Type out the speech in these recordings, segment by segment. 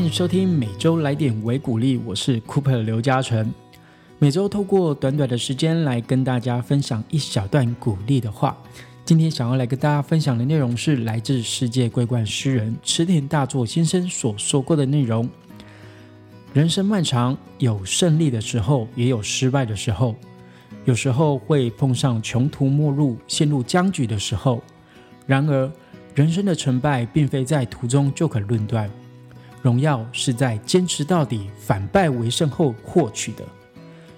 欢迎收听每周来点维鼓励，我是 Cooper 刘嘉诚。每周透过短短的时间来跟大家分享一小段鼓励的话。今天想要来跟大家分享的内容是来自世界桂冠诗人池田大作先生所说过的内容：人生漫长，有胜利的时候，也有失败的时候。有时候会碰上穷途末路、陷入僵局的时候。然而，人生的成败并非在途中就可论断，荣耀是在坚持到底、反败为胜后获取的。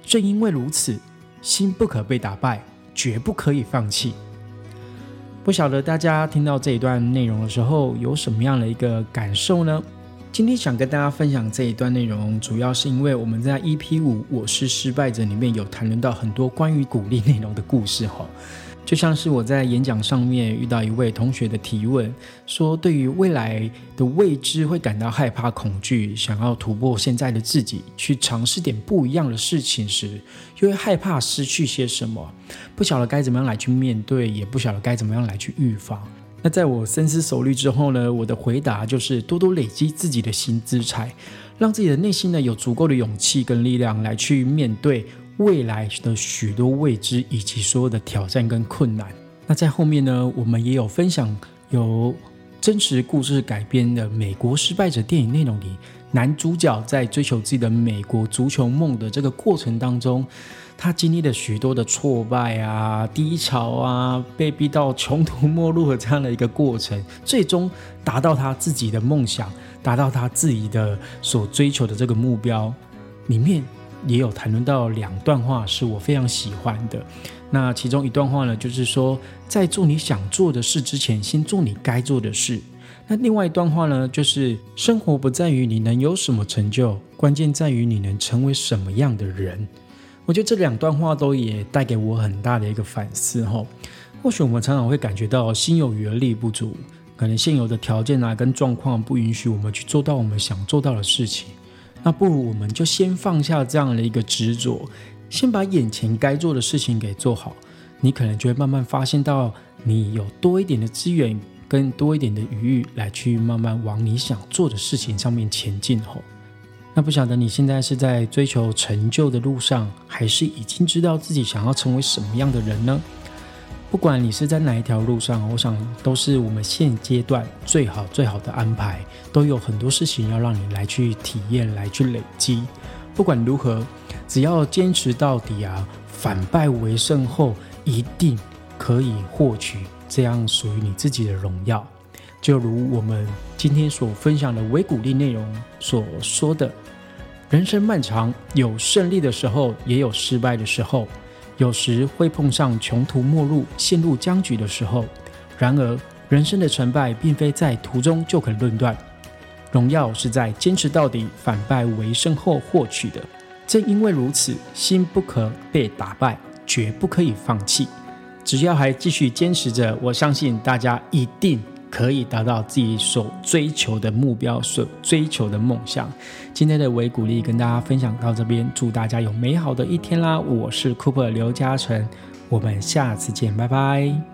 正因为如此，心不可被打败，绝不可以放弃。不晓得大家听到这一段内容的时候，有什么样的一个感受呢？今天想跟大家分享这一段内容，主要是因为我们在 EP 五《我是失败者》里面有谈论到很多关于鼓励内容的故事哈。就像是我在演讲上面遇到一位同学的提问，说对于未来的未知会感到害怕、恐惧，想要突破现在的自己，去尝试点不一样的事情时，又会害怕失去些什么，不晓得该怎么样来去面对，也不晓得该怎么样来去预防。那在我深思熟虑之后呢，我的回答就是多多累积自己的新资产，让自己的内心呢有足够的勇气跟力量来去面对。未来的许多未知以及所有的挑战跟困难。那在后面呢，我们也有分享由真实故事改编的美国失败者电影内容里，男主角在追求自己的美国足球梦的这个过程当中，他经历了许多的挫败啊、低潮啊，被逼到穷途末路的这样的一个过程，最终达到他自己的梦想，达到他自己的所追求的这个目标里面。也有谈论到两段话是我非常喜欢的，那其中一段话呢，就是说在做你想做的事之前，先做你该做的事。那另外一段话呢，就是生活不在于你能有什么成就，关键在于你能成为什么样的人。我觉得这两段话都也带给我很大的一个反思哈。或许我们常常会感觉到心有余而力不足，可能现有的条件啊跟状况不允许我们去做到我们想做到的事情。那不如我们就先放下这样的一个执着，先把眼前该做的事情给做好。你可能就会慢慢发现到，你有多一点的资源，跟多一点的余裕，来去慢慢往你想做的事情上面前进。吼，那不晓得你现在是在追求成就的路上，还是已经知道自己想要成为什么样的人呢？不管你是在哪一条路上，我想都是我们现阶段最好最好的安排，都有很多事情要让你来去体验，来去累积。不管如何，只要坚持到底啊，反败为胜后，一定可以获取这样属于你自己的荣耀。就如我们今天所分享的微鼓励内容所说的，人生漫长，有胜利的时候，也有失败的时候。有时会碰上穷途末路、陷入僵局的时候。然而，人生的成败并非在途中就可论断，荣耀是在坚持到底、反败为胜后获取的。正因为如此，心不可被打败，绝不可以放弃。只要还继续坚持着，我相信大家一定。可以达到自己所追求的目标，所追求的梦想。今天的微鼓励跟大家分享到这边，祝大家有美好的一天啦！我是 Cooper 刘嘉诚，我们下次见，拜拜。